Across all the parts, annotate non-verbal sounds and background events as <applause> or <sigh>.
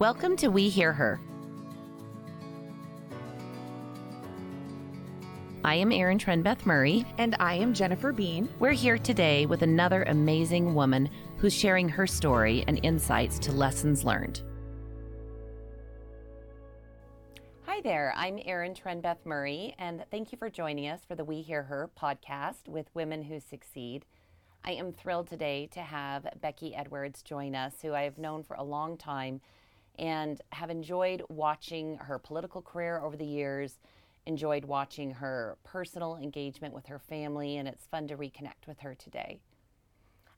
Welcome to We Hear Her. I am Erin Trenbeth Murray. And I am Jennifer Bean. We're here today with another amazing woman who's sharing her story and insights to lessons learned. Hi there, I'm Erin Trenbeth Murray, and thank you for joining us for the We Hear Her podcast with Women Who Succeed. I am thrilled today to have Becky Edwards join us, who I have known for a long time and have enjoyed watching her political career over the years, enjoyed watching her personal engagement with her family, and it's fun to reconnect with her today.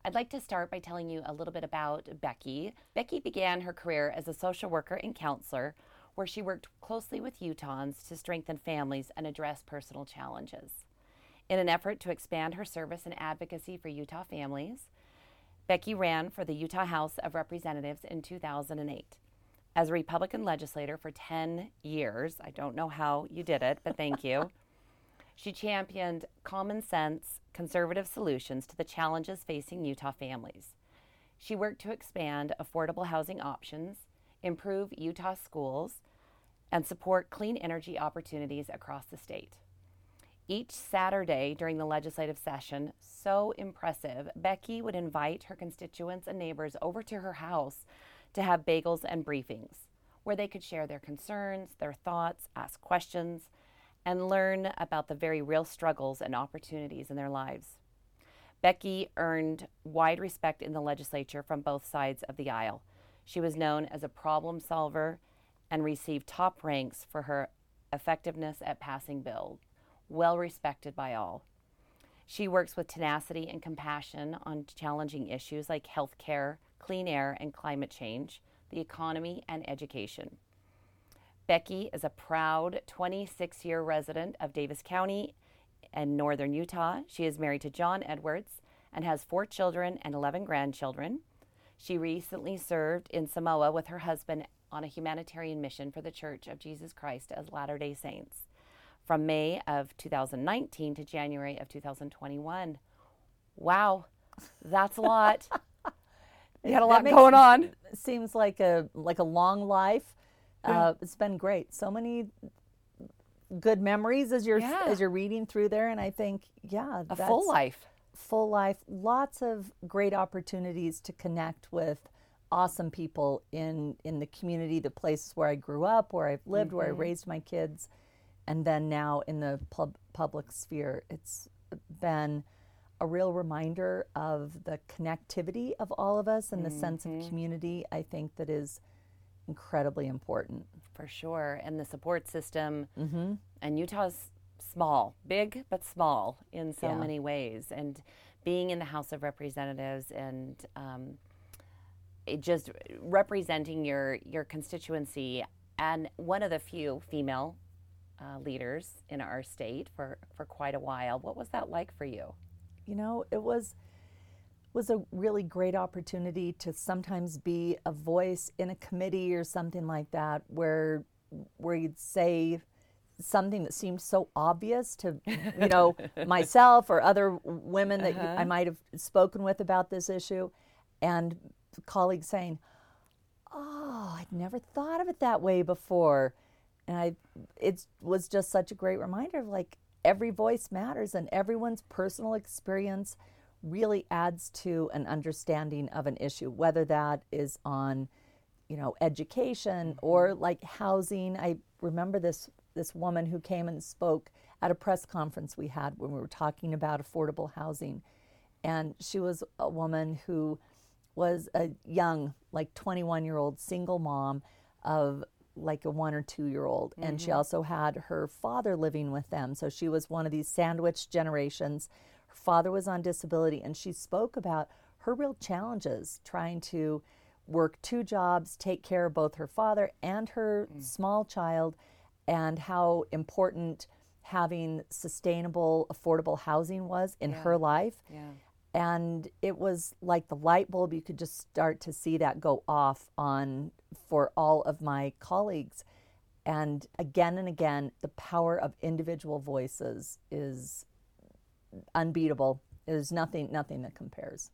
I'd like to start by telling you a little bit about Becky. Becky began her career as a social worker and counselor, where she worked closely with Utahns to strengthen families and address personal challenges. In an effort to expand her service and advocacy for Utah families, Becky ran for the Utah House of Representatives in 2008 as a Republican legislator for 10 years. I don't know how you did it, but thank you. <laughs> she championed common sense, conservative solutions to the challenges facing Utah families. She worked to expand affordable housing options, improve Utah schools, and support clean energy opportunities across the state. Each Saturday during the legislative session, so impressive, Becky would invite her constituents and neighbors over to her house to have bagels and briefings where they could share their concerns, their thoughts, ask questions, and learn about the very real struggles and opportunities in their lives. Becky earned wide respect in the legislature from both sides of the aisle. She was known as a problem solver and received top ranks for her effectiveness at passing bills, well respected by all. She works with tenacity and compassion on challenging issues like health care, clean air and climate change, the economy, and education. Becky is a proud 26 year resident of Davis County in northern Utah. She is married to John Edwards and has four children and 11 grandchildren. She recently served in Samoa with her husband on a humanitarian mission for the Church of Jesus Christ as Latter day Saints from May of 2019 to January of 2021. Wow, that's a lot. <laughs> You had a lot going on. Seems like a like a long life. Uh, it's been great. So many good memories as you're Yeah. as you're reading through there, and I think yeah, A full life. full life. Lots of great opportunities to connect with awesome people in in the community, the places where I grew up, where I've lived, where I raised my kids, and then now in the pub, public sphere. It's been a real reminder of the connectivity of all of us and the sense of community. I think that is incredibly important. For sure. And the support system. Mm-hmm. And Utah's small, big, but small in so Yeah. many ways. And being in the House of Representatives and um, it just representing your, your constituency and one of the few female uh, leaders in our state for, for quite a while. What was that like for you? You know it was was a really great opportunity to sometimes be a voice in a committee or something like that where where you'd say something that seemed so obvious to you know <laughs> myself or other women that you, I uh-huh. might have spoken with about this issue and colleagues saying oh I'd never thought of it that way before. And I it was just such a great reminder of like every voice matters and everyone's personal experience really adds to an understanding of an issue whether that is on you know education mm-hmm. or like housing. I remember this this woman who came and spoke at a press conference we had when we were talking about affordable housing. And she was a woman who was a young like 21 year old single mom of like a one or two year old and she mm-hmm. also had her father living with them. So she was one of these sandwich generations. Her father was on disability and she spoke about her real challenges trying to work two jobs take care of both her father and her mm. small child and how important having sustainable affordable housing was in her life. Yeah. and it was like the light bulb you could just start to see that go off on for all of my colleagues and again and again the power of individual voices is unbeatable there's nothing nothing that compares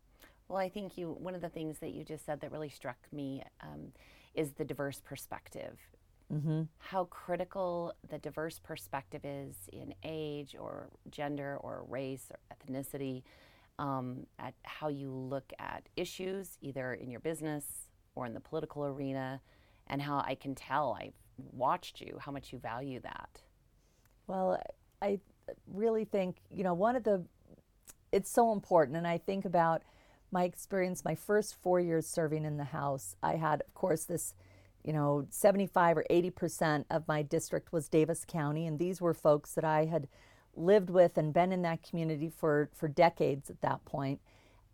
Well, I think you one of the things that you just said that really struck me um, is the diverse perspective. Mm-hmm. How critical the diverse perspective is in age or gender or race or ethnicity, um, at how you look at issues, either in your business or in the political arena, and how I can tell I've watched you, how much you value that. Well, I really think, you know, one of the, it's so important. And I think about my experience, my first four years serving in the House. I had, of course, this, you know, 75 or 80% of my district was Davis County. And these were folks that I had lived with and been in that community for, for decades at that point.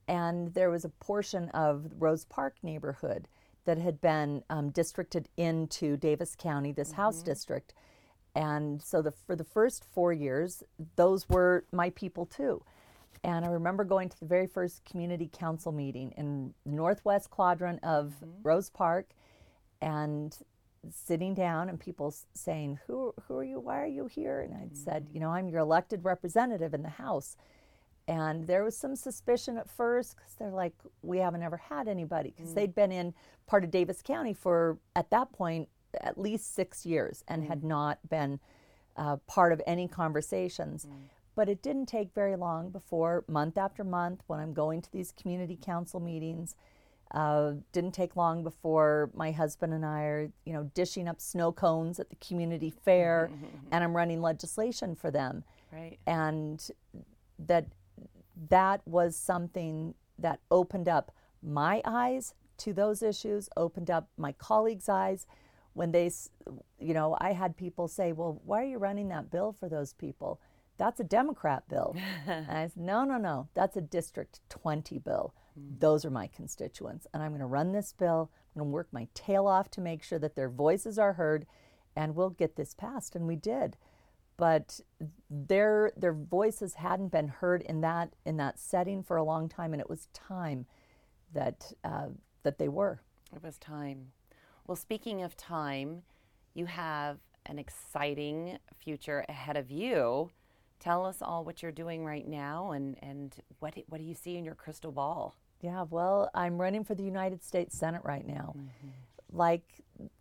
And there was a portion of Rose Park neighborhood that had been um, districted into Davis County, this mm-hmm. House district. And so the, for the first four years, those were my people too. And I remember going to the very first community council meeting in the northwest quadrant of mm-hmm. Rose Park and sitting down and people saying, who, who are you? Why are you here? And I'd mm-hmm. said, You know, I'm your elected representative in the House. And there was some suspicion at first because they're like, We haven't ever had anybody because mm-hmm. they'd been in part of Davis County for, at that point, at least six years and mm. had not been uh, part of any conversations. Mm. But it didn't take very long before, month after month, when I'm going to these community council meetings, uh, didn't take long before my husband and I are, you know, dishing up snow cones at the community fair, <laughs> and I'm running legislation for them. Right. And that that was something that opened up my eyes to those issues, opened up my colleagues' eyes, when they, you know, I had people say, well, why are you running that bill for those people? That's a Democrat bill. <laughs> and I said, no, no, no, that's a District 20 bill. Mm. Those are my constituents. And I'm going to run this bill. I'm going to work my tail off to make sure that their voices are heard and we'll get this passed. And we did. But their, their voices hadn't been heard in that, in that setting for a long time. And it was time that, uh, that they were. It was time. Well, speaking of time, you have an exciting future ahead of you. Tell us all what you're doing right now and, and what, what do you see in your crystal ball? Yeah, well, I'm running for the United States Senate right now. Mm-hmm. Like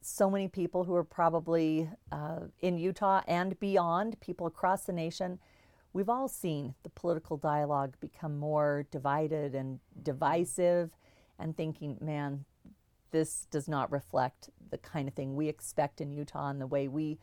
so many people who are probably uh, in Utah and beyond, people across the nation, we've all seen the political dialogue become more divided and divisive and thinking, man, this does not reflect the kind of thing we expect in Utah and the way we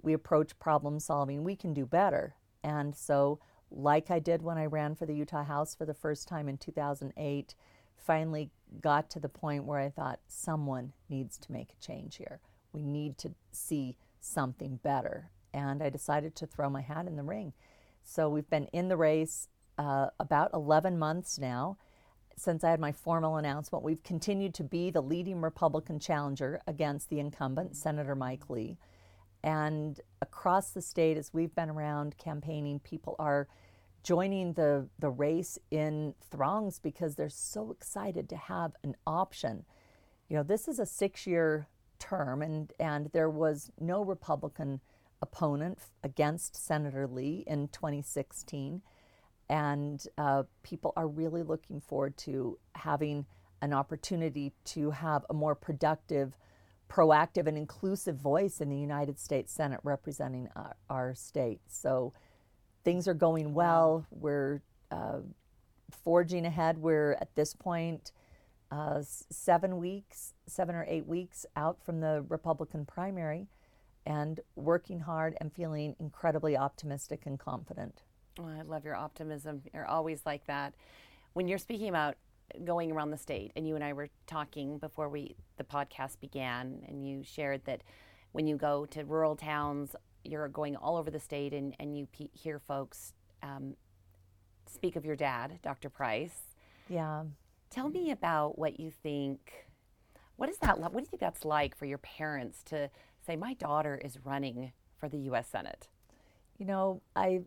we approach problem solving. We can do better. And so, like I did when I ran for the Utah House for the first time in 2008, finally got to the point where I thought someone needs to make a change here. We need to see something better. And I decided to throw my hat in the ring. So we've been in the race uh, about 11 months now since I had my formal announcement, we've continued to be the leading Republican challenger against the incumbent, Senator Mike Lee. And across the state, as we've been around campaigning, people are joining the, the race in throngs because they're so excited to have an option. You know, this is a six year term, and, and there was no Republican opponent against Senator Lee in 2016 and uh, people are really looking forward to having an opportunity to have a more productive, proactive, and inclusive voice in the United States Senate representing our, our state. So things are going well. We're uh, forging ahead. We're at this point uh, seven weeks, seven or eight weeks out from the Republican primary, and working hard and feeling incredibly optimistic and confident. I love your optimism. You're always like that. When you're speaking about going around the state, and you and I were talking before we the podcast began, and you shared that when you go to rural towns, you're going all over the state, and and you pe- hear folks um, speak of your dad, Dr. Price. Yeah. Tell me about what you think. What is that? What do you think that's like for your parents to say, "My daughter is running for the U.S. Senate"? You know, I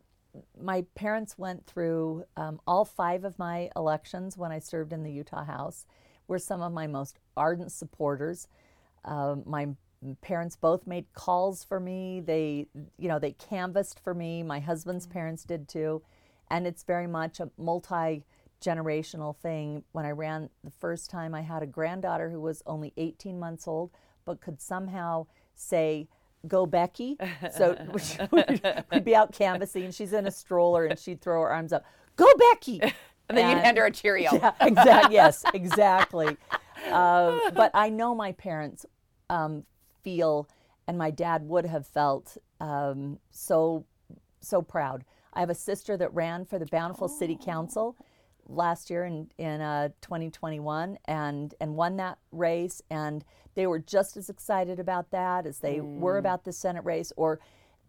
my parents went through um, all five of my elections when I served in the Utah House. Were some of my most ardent supporters. Uh, my parents both made calls for me. They, you know, they canvassed for me. My husband's mm-hmm. parents did too, and it's very much a multi generational thing. When I ran the first time, I had a granddaughter who was only 18 months old. but could somehow say, Go Becky. So <laughs> <laughs> we'd be out canvassing. She's in a stroller and she'd throw her arms up. Go Becky. <laughs> And then you'd hand her a Cheerio. Yeah, exactly. Yes, exactly. Uh, but I know my parents um, feel, and my dad would have felt um, so so proud. I have a sister that ran for the Bountiful oh. City Council last year in in uh, 2021 and and won that race and they were just as excited about that as they mm. were about the Senate race or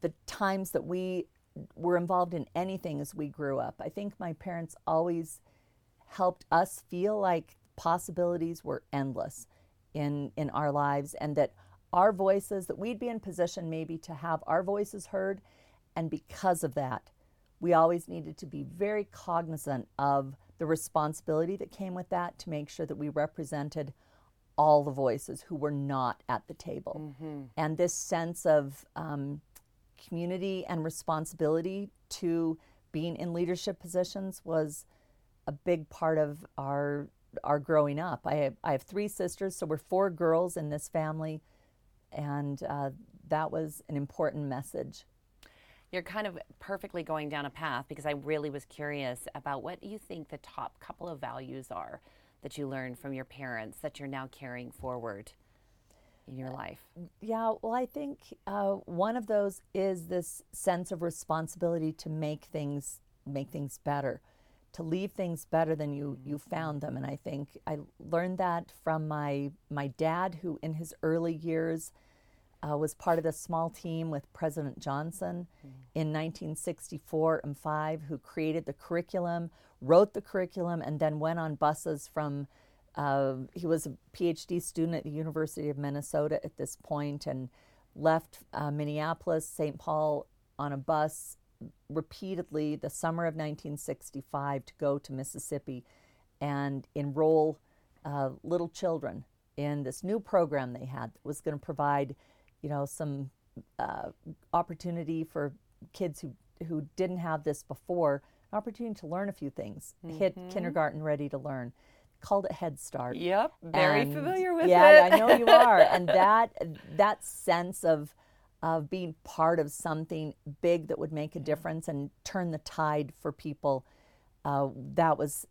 the times that we were involved in anything as we grew up. I think my parents always helped us feel like possibilities were endless in in our lives and that our voices that we'd be in position maybe to have our voices heard and because of that we always needed to be very cognizant of the responsibility that came with that to make sure that we represented all the voices who were not at the table. Mm-hmm. And this sense of um, community and responsibility to being in leadership positions was a big part of our our growing up. I have, I have three sisters, so we're four girls in this family, and uh, that was an important message you're kind of perfectly going down a path because I really was curious about what you think the top couple of values are that you learned from your parents that you're now carrying forward in your life. Yeah, well, I think uh, one of those is this sense of responsibility to make things make things better, to leave things better than you you mm-hmm. found them. And I think I learned that from my my dad, who in his early years uh, was part of the small team with President Johnson mm. in 1964 and 5, who created the curriculum, wrote the curriculum, and then went on buses from. Uh, he was a PhD student at the University of Minnesota at this point and left uh, Minneapolis, St. Paul on a bus repeatedly the summer of 1965 to go to Mississippi and enroll uh, little children in this new program they had that was going to provide you know, some uh, opportunity for kids who, who didn't have this before, an opportunity to learn a few things, mm-hmm. hit kindergarten ready to learn. Called it Head Start. Yep, very and familiar with yeah, it. Yeah, I know you are. and that that sense of of being part of something big that would make a difference and turn the tide for people, uh, that was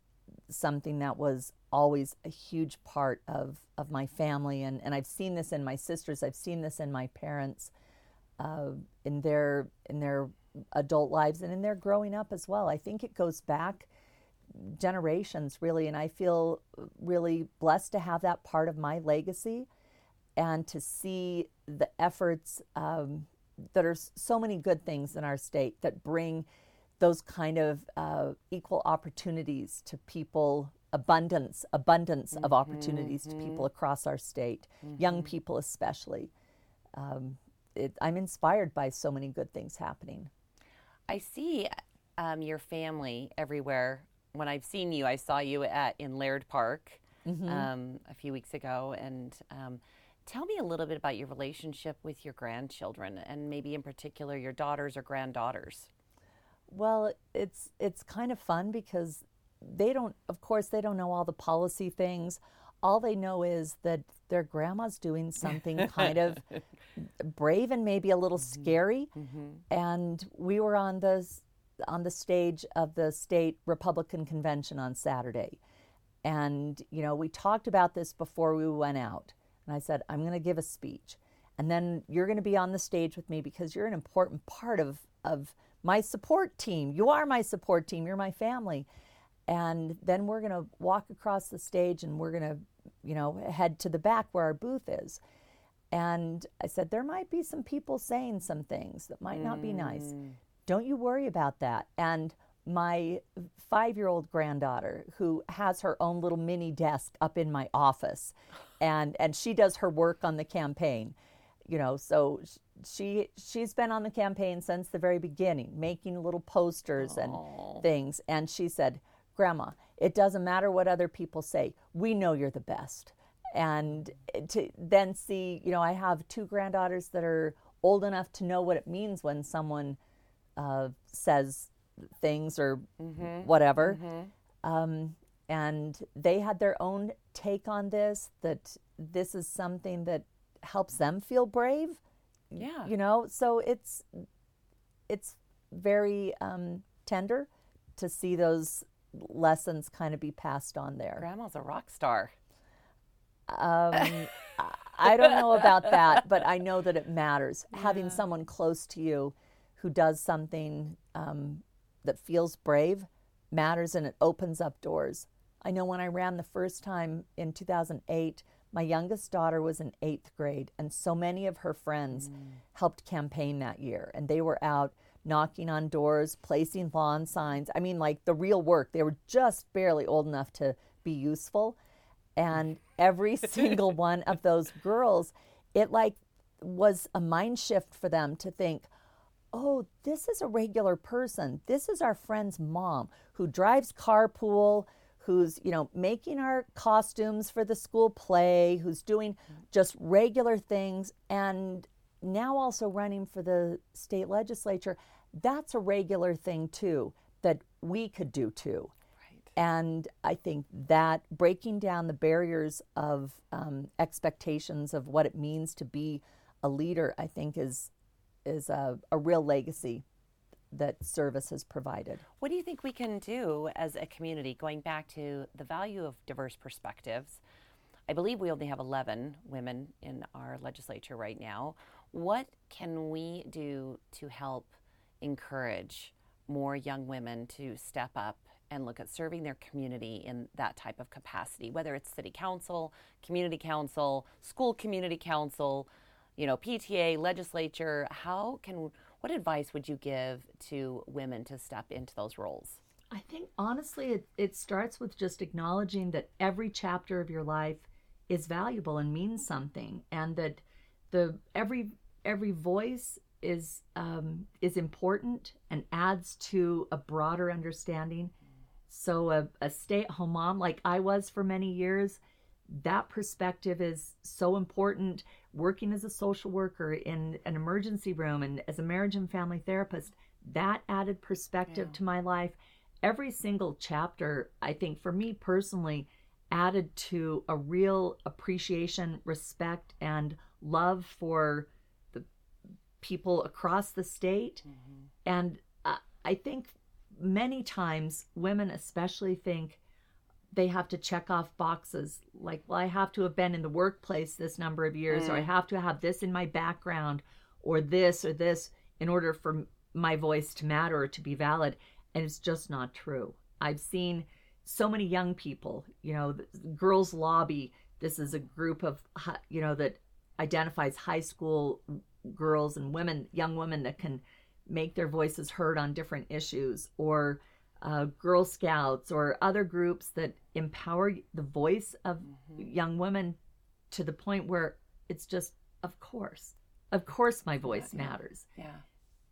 something that was always a huge part of, of my family. And, and I've seen this in my sisters, I've seen this in my parents, uh, in, their, in their adult lives and in their growing up as well. I think it goes back generations, really. And I feel really blessed to have that part of my legacy and to see the efforts um, that are so many good things in our state that bring those kind of uh, equal opportunities to people abundance abundance mm-hmm, of opportunities mm-hmm. to people across our state mm-hmm. young people especially um, it, i'm inspired by so many good things happening i see um, your family everywhere when i've seen you i saw you at in laird park mm-hmm. um, a few weeks ago and um, tell me a little bit about your relationship with your grandchildren and maybe in particular your daughters or granddaughters well, it's it's kind of fun because they don't of course they don't know all the policy things. All they know is that their grandma's doing something <laughs> kind of brave and maybe a little mm-hmm. scary. Mm-hmm. And we were on the on the stage of the state Republican convention on Saturday. And you know, we talked about this before we went out. And I said, I'm going to give a speech. And then you're going to be on the stage with me because you're an important part of of my support team. You are my support team. You're my family. And then we're going to walk across the stage and we're going to, you know, head to the back where our booth is. And I said, there might be some people saying some things that might not be nice. Mm. Don't you worry about that. And my five year old granddaughter, who has her own little mini desk up in my office, and, and she does her work on the campaign you know so she she's been on the campaign since the very beginning making little posters Aww. and things and she said grandma it doesn't matter what other people say we know you're the best and to then see you know i have two granddaughters that are old enough to know what it means when someone uh, says things or mm-hmm. whatever mm-hmm. um, and they had their own take on this that this is something that helps them feel brave. Yeah. You know, so it's it's very um, tender to see those lessons kind of be passed on there. Grandma's a rock star. Um, <laughs> I don't know about that, but I know that it matters. Having someone close to you who does something um, that feels brave matters and it opens up doors. I know when I ran the first time in 2008, my youngest daughter was in eighth grade, and so many of her friends mm. helped campaign that year. And they were out knocking on doors, placing lawn signs. I mean, like the real work. They were just barely old enough to be useful. And <laughs> every single one of those girls, it like was a mind shift for them to think, oh, this is a regular person. This is our friend's mom who drives carpool, who's, you know, making our costumes for the school play, who's doing just regular things and now also running for the state legislature. That's a regular thing too that we could do too. And I think that breaking down the barriers of um, expectations of what it means to be a leader, I think, is is a, a real legacy that service has provided. What do you think we can do as a community, going back to the value of diverse perspectives? I believe we only have 11 women in our legislature right now. What can we do to help encourage more young women to step up and look at serving their community in that type of capacity, whether it's city council, community council, school community council, you know, PTA, legislature? How can what advice would you give to women to step into those roles? I think honestly, it, it starts with just acknowledging that every chapter of your life is valuable and means something, and that the every every voice is um, is important and adds to a broader understanding. So a, a stay-at-home mom, like I was for many years, that perspective is so important. Working as a social worker in an emergency room and as a marriage and family therapist, that added perspective Yeah. to my life. Every single chapter, I think, for me personally, added to a real appreciation, respect, and love for the people across the state. And uh, I think many times women, especially, think they have to check off boxes like, well, I have to have been in the workplace this number of years, or I mm. have to have this in my background, or this or this in order for my voice to matter or to be valid. And it's just not true. I've seen so many young people, you know, the Girls Lobby. This is a group of, you know, that identifies high school girls and women, young women that can make their voices heard on different issues, or uh, Girl Scouts, or other groups that empower the voice of young women to the point where it's just, of course, of course, my voice matters Yeah.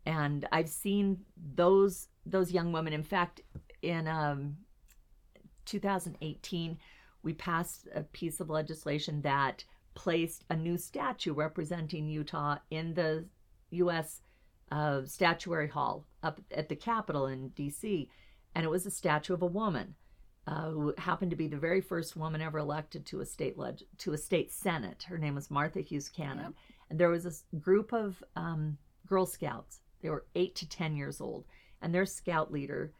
and I've seen those those young women. In fact, in um, 2018, we passed a piece of legislation that placed a new statue representing Utah in the U.S. Uh, Statuary Hall up at the Capitol in D.C., and it was a statue of a woman. Uh, who happened to be the very first woman ever elected to a state leg- to a state senate. Her name was Martha Hughes Cannon, and there was this group of um, Girl Scouts. They were eight to ten years old, and their scout leader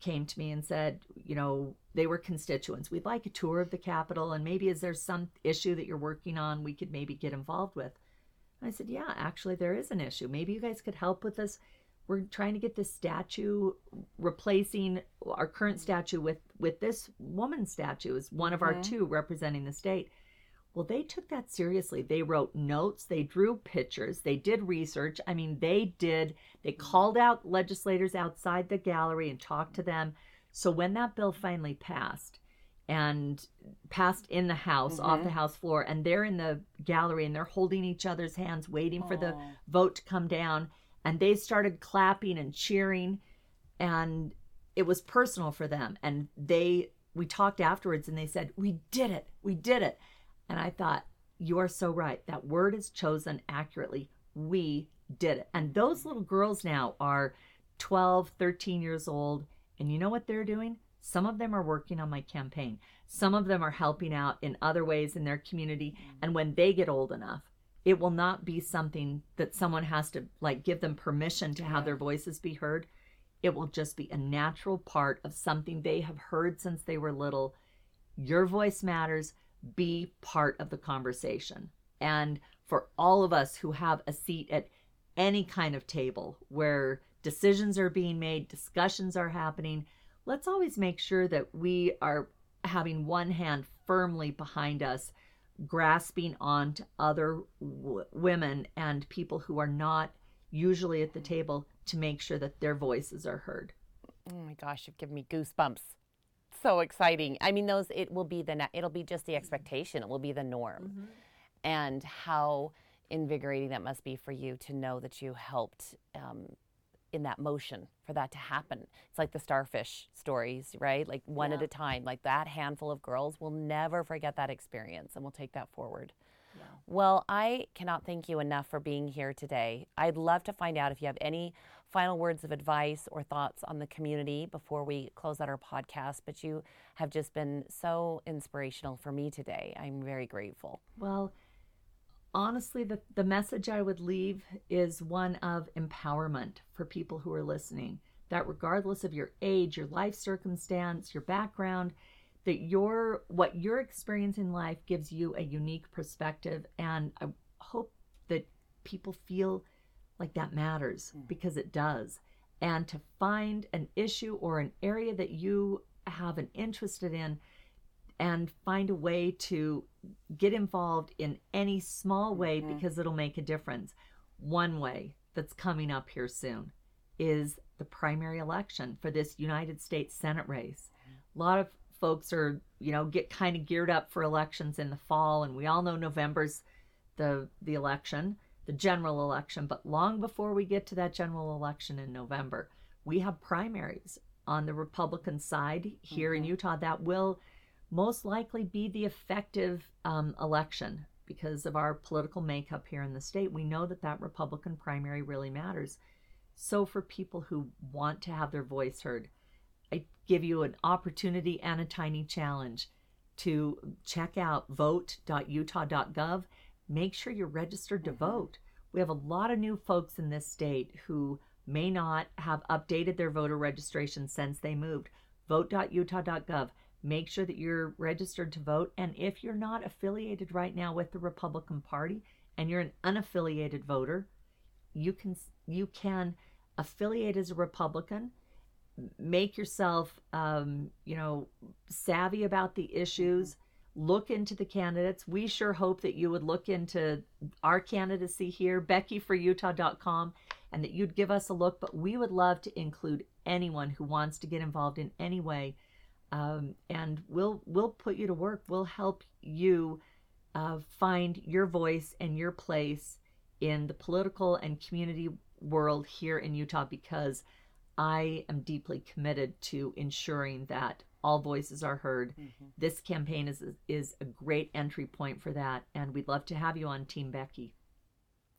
came to me and said, you know, they were constituents. We'd like a tour of the Capitol, and maybe is there some issue that you're working on we could maybe get involved with? I said, yeah, actually, there is an issue. Maybe you guys could help with this. We're trying to get this statue replacing our current statue with with this woman statue is one of our two representing the state. Well, they took that seriously. They wrote notes, they drew pictures, they did research. I mean, they did, they called out legislators outside the gallery and talked to them. So when that bill finally passed and passed in the House, off the mm-hmm. House floor, and they're in the gallery and they're holding each other's hands, waiting for the oh. vote to come down, and they started clapping and cheering, and it was personal for them. And they, we talked afterwards and they said, We did it, we did it. And I thought, you are so right. That word is chosen accurately. We did it. And those little girls now are 12, 13 years old. And you know what they're doing? Some of them are working on my campaign. Some of them are helping out in other ways in their community. And when they get old enough, it will not be something that someone has to like give them permission to have their voices be heard. It will just be a natural part of something they have heard since they were little. Your voice matters. Be part of the conversation. And for all of us who have a seat at any kind of table where decisions are being made, discussions are happening, let's always make sure that we are having one hand firmly behind us, grasping on to other w- women and people who are not usually at the table to make sure that their voices are heard. Oh my gosh, you've given me goosebumps. So exciting. I mean, those, it will be the, it'll be just the expectation, it will be the norm. Mm-hmm. And how invigorating that must be for you to know that you helped um, in that motion for that to happen. It's like the starfish stories, right? Like one yeah. at a time. Like that handful of girls will never forget that experience and we'll take that forward. Yeah. Well, I cannot thank you enough for being here today. I'd love to find out if you have any final words of advice or thoughts on the community before we close out our podcast, but you have just been so inspirational for me today. I'm very grateful. Well, honestly, the, the message I would leave is one of empowerment for people who are listening. That regardless of your age, your life circumstance, your background, that your what your experience in life gives you a unique perspective. And I hope that people feel like that matters mm. because it does. And to find an issue or an area that you have an interest in and find a way to get involved in any small way mm-hmm. because it'll make a difference. One way that's coming up here soon is the primary election for this United States Senate race. Mm-hmm. A lot of folks are, you know, get kind of geared up for elections in the fall and we all know November's the the election, the general election, but long before we get to that general election in November, we have primaries on the Republican side here mm-hmm. in Utah that will most likely be the effective um, election because of our political makeup here in the state. We know that that Republican primary really matters. So, for people who want to have their voice heard, I give you an opportunity and a tiny challenge to check out vote.utah.gov. Make sure you're registered to mm-hmm. vote. We have a lot of new folks in this state who may not have updated their voter registration since they moved. Vote.utah.gov make sure that you're registered to vote. And if you're not affiliated right now with the Republican Party and you're an unaffiliated voter, you can you can affiliate as a Republican, make yourself um, you know savvy about the issues. Look into the candidates. We sure hope that you would look into our candidacy here, BeckyForUtah.com, and that you'd give us a look. But we would love to include anyone who wants to get involved in any way um, and we'll we'll put you to work. We'll help you uh, find your voice and your place in the political and community world here in Utah because I am deeply committed to ensuring that all voices are heard. Mm-hmm. This campaign is is a great entry point for that, and we'd love to have you on Team Becky.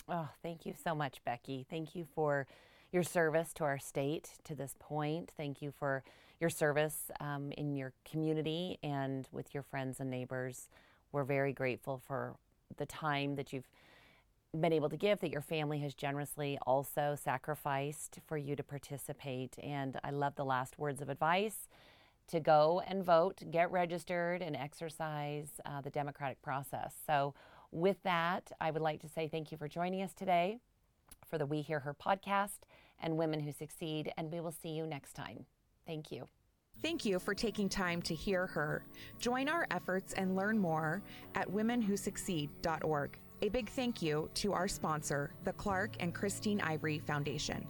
Oh, thank you so much, Becky. Thank you for your service to our state to this point. Thank you for your service um, in your community and with your friends and neighbors. We're very grateful for the time that you've been able to give, that your family has generously also sacrificed for you to participate. And I love the last words of advice to go and vote, get registered, and exercise uh, the democratic process. So, with that, I would like to say thank you for joining us today for the We Hear Her podcast and Women Who Succeed, and we will see you next time. Thank you. Thank you for taking time to hear her. Join our efforts and learn more at womenwhosucceed.org. A big thank you to our sponsor, the Clark and Christine Ivory Foundation.